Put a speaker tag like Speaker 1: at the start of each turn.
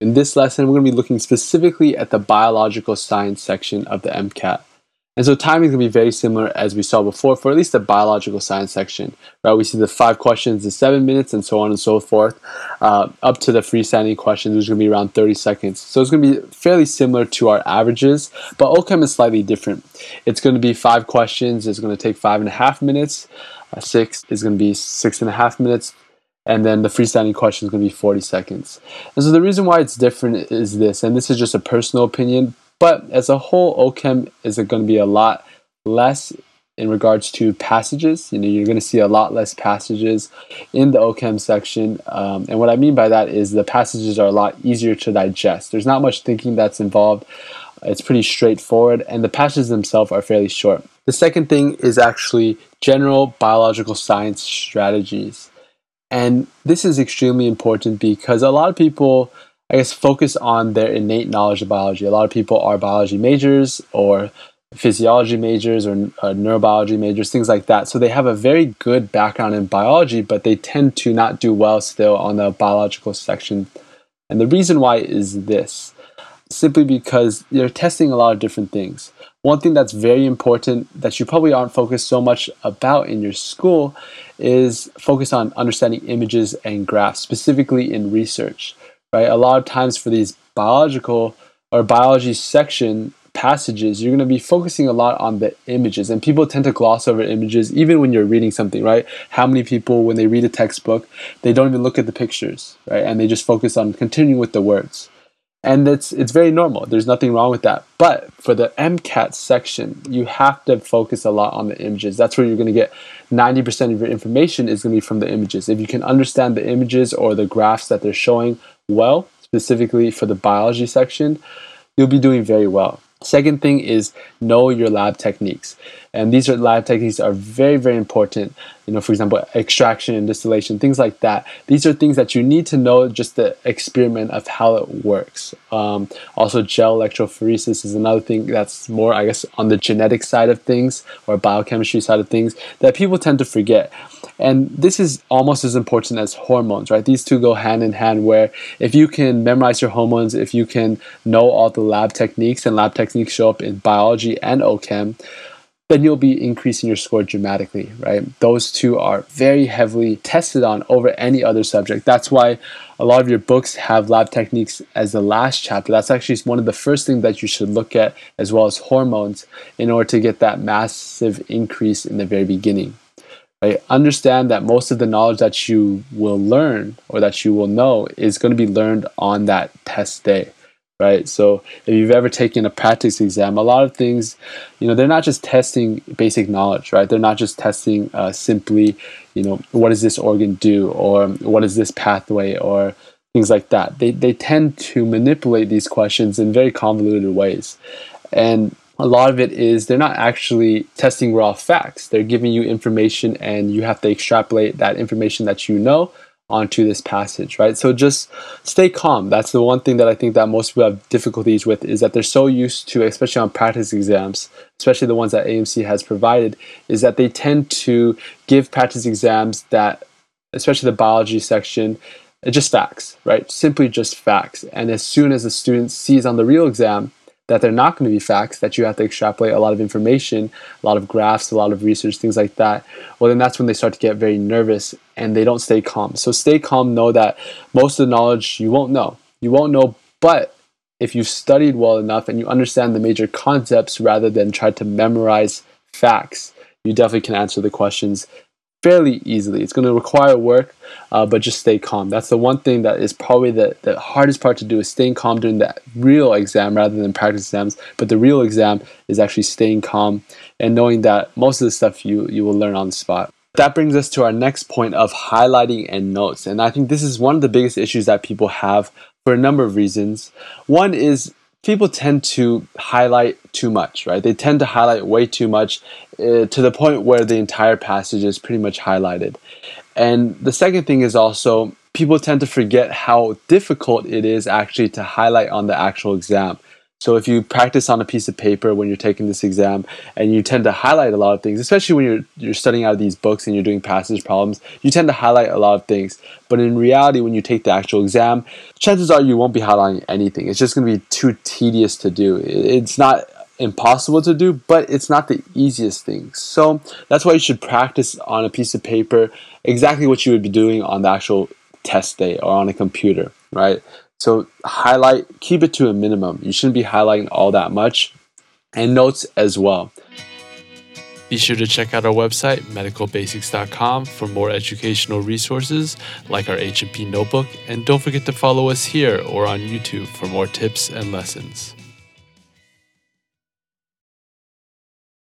Speaker 1: In this lesson, we're going to be looking specifically at the biological science section of the MCAT. And so timing is going to be very similar as we saw before for at least the biological science section, right? We see the five questions in seven minutes and so on and so forth, uh, up to the freestanding questions, which is going to be around 30 seconds. So it's going to be fairly similar to our averages, but OChem is slightly different. It's going to be five questions. It's going to take five and a half minutes. Uh, six is going to be six and a half minutes and then the freestanding question is going to be 40 seconds. And so the reason why it's different is this, and this is just a personal opinion, but as a whole, OChem is going to be a lot less in regards to passages. You know, you're going to see a lot less passages in the OChem section. Um, and what I mean by that is the passages are a lot easier to digest. There's not much thinking that's involved. It's pretty straightforward, and the passages themselves are fairly short. The second thing is actually general biological science strategies. And this is extremely important because a lot of people, I guess, focus on their innate knowledge of biology. A lot of people are biology majors or physiology majors or uh, neurobiology majors, things like that. So they have a very good background in biology, but they tend to not do well still on the biological section. And the reason why is this simply because they're testing a lot of different things. One thing that's very important that you probably aren't focused so much about in your school is focus on understanding images and graphs, specifically in research. Right? A lot of times for these biological or biology section passages, you're going to be focusing a lot on the images, and people tend to gloss over images even when you're reading something, right? How many people, when they read a textbook, they don't even look at the pictures, right? And they just focus on continuing with the words and it's it's very normal. There's nothing wrong with that. But for the mcat section you have to focus a lot on the images. That's where you're going to get 90% of your information is going to be from the images. If you can understand the images or the graphs that they're showing well specifically for the biology section you'll be doing very well Second thing is know your lab techniques. And these are lab techniques are very, very important. You know, for example, extraction and distillation, things like that. These are things that you need to know just the experiment of how it works. Um, also, gel electrophoresis is another thing that's more, I guess, on the genetic side of things or biochemistry side of things that people tend to forget. And this is almost as important as hormones, right? These two go hand in hand where if you can memorize your hormones, if you can know all the lab techniques and lab techniques show up in biology and OChem, then you'll be increasing your score dramatically, right? Those two are very heavily tested on over any other subject. That's why a lot of your books have lab techniques as the last chapter. That's actually one of the first things that you should look at, as well as hormones, in order to get that massive increase in the very beginning. Right? Understand that most of the knowledge that you will learn or that you will know is going to be learned on that test day. Right. So if you've ever taken a practice exam, a lot of things, you know, they're not just testing basic knowledge, right? They're not just testing uh, simply, you know, what does this organ do or what is this pathway or things like that. They, they tend to manipulate these questions in very convoluted ways. And a lot of it is they're not actually testing raw facts. They're giving you information and you have to extrapolate that information that you know onto this passage, right? So just stay calm. That's the one thing that I think that most people have difficulties with is that they're so used to, especially on practice exams, especially the ones that AAMC has provided, is that they tend to give practice exams that, especially the biology section, just facts, right? Simply just facts. And as soon as the student sees on the real exam that they're not going to be facts, that you have to extrapolate a lot of information, a lot of graphs, a lot of research, things like that, well, then that's when they start to get very nervous and they don't stay calm. So stay calm, know that most of the knowledge you won't know. You won't know, but if you've studied well enough and you understand the major concepts rather than try to memorize facts, you definitely can answer the questions fairly easily. It's going to require work, uh, but just stay calm. That's the one thing that is probably the, the hardest part to do is staying calm during that real exam rather than practice exams. But the real exam is actually staying calm and knowing that most of the stuff you, you will learn on the spot. That brings us to our next point of highlighting and notes. And I think this is one of the biggest issues that people have for a number of reasons. One is people tend to highlight too much, right? They tend to highlight way too much uh, to the point where the entire passage is pretty much highlighted. And the second thing is also people tend to forget how difficult it is actually to highlight on the actual exam. So if you practice on a piece of paper when you're taking this exam and you tend to highlight a lot of things, especially when you're you're studying out of these books and you're doing passage problems, you tend to highlight a lot of things. But in reality, when you take the actual exam, chances are you won't be highlighting anything. It's just going to be too tedious to do. It's not impossible to do, but it's not the easiest thing. So that's why you should practice on a piece of paper exactly what you would be doing on the actual test day or on a computer, right? So highlight, keep it to a minimum. You shouldn't be highlighting all that much, and notes as well.
Speaker 2: Be sure to check out our website, medicalbasics.com, for more educational resources like our H&P notebook, and don't forget to follow us here or on YouTube for more tips and lessons.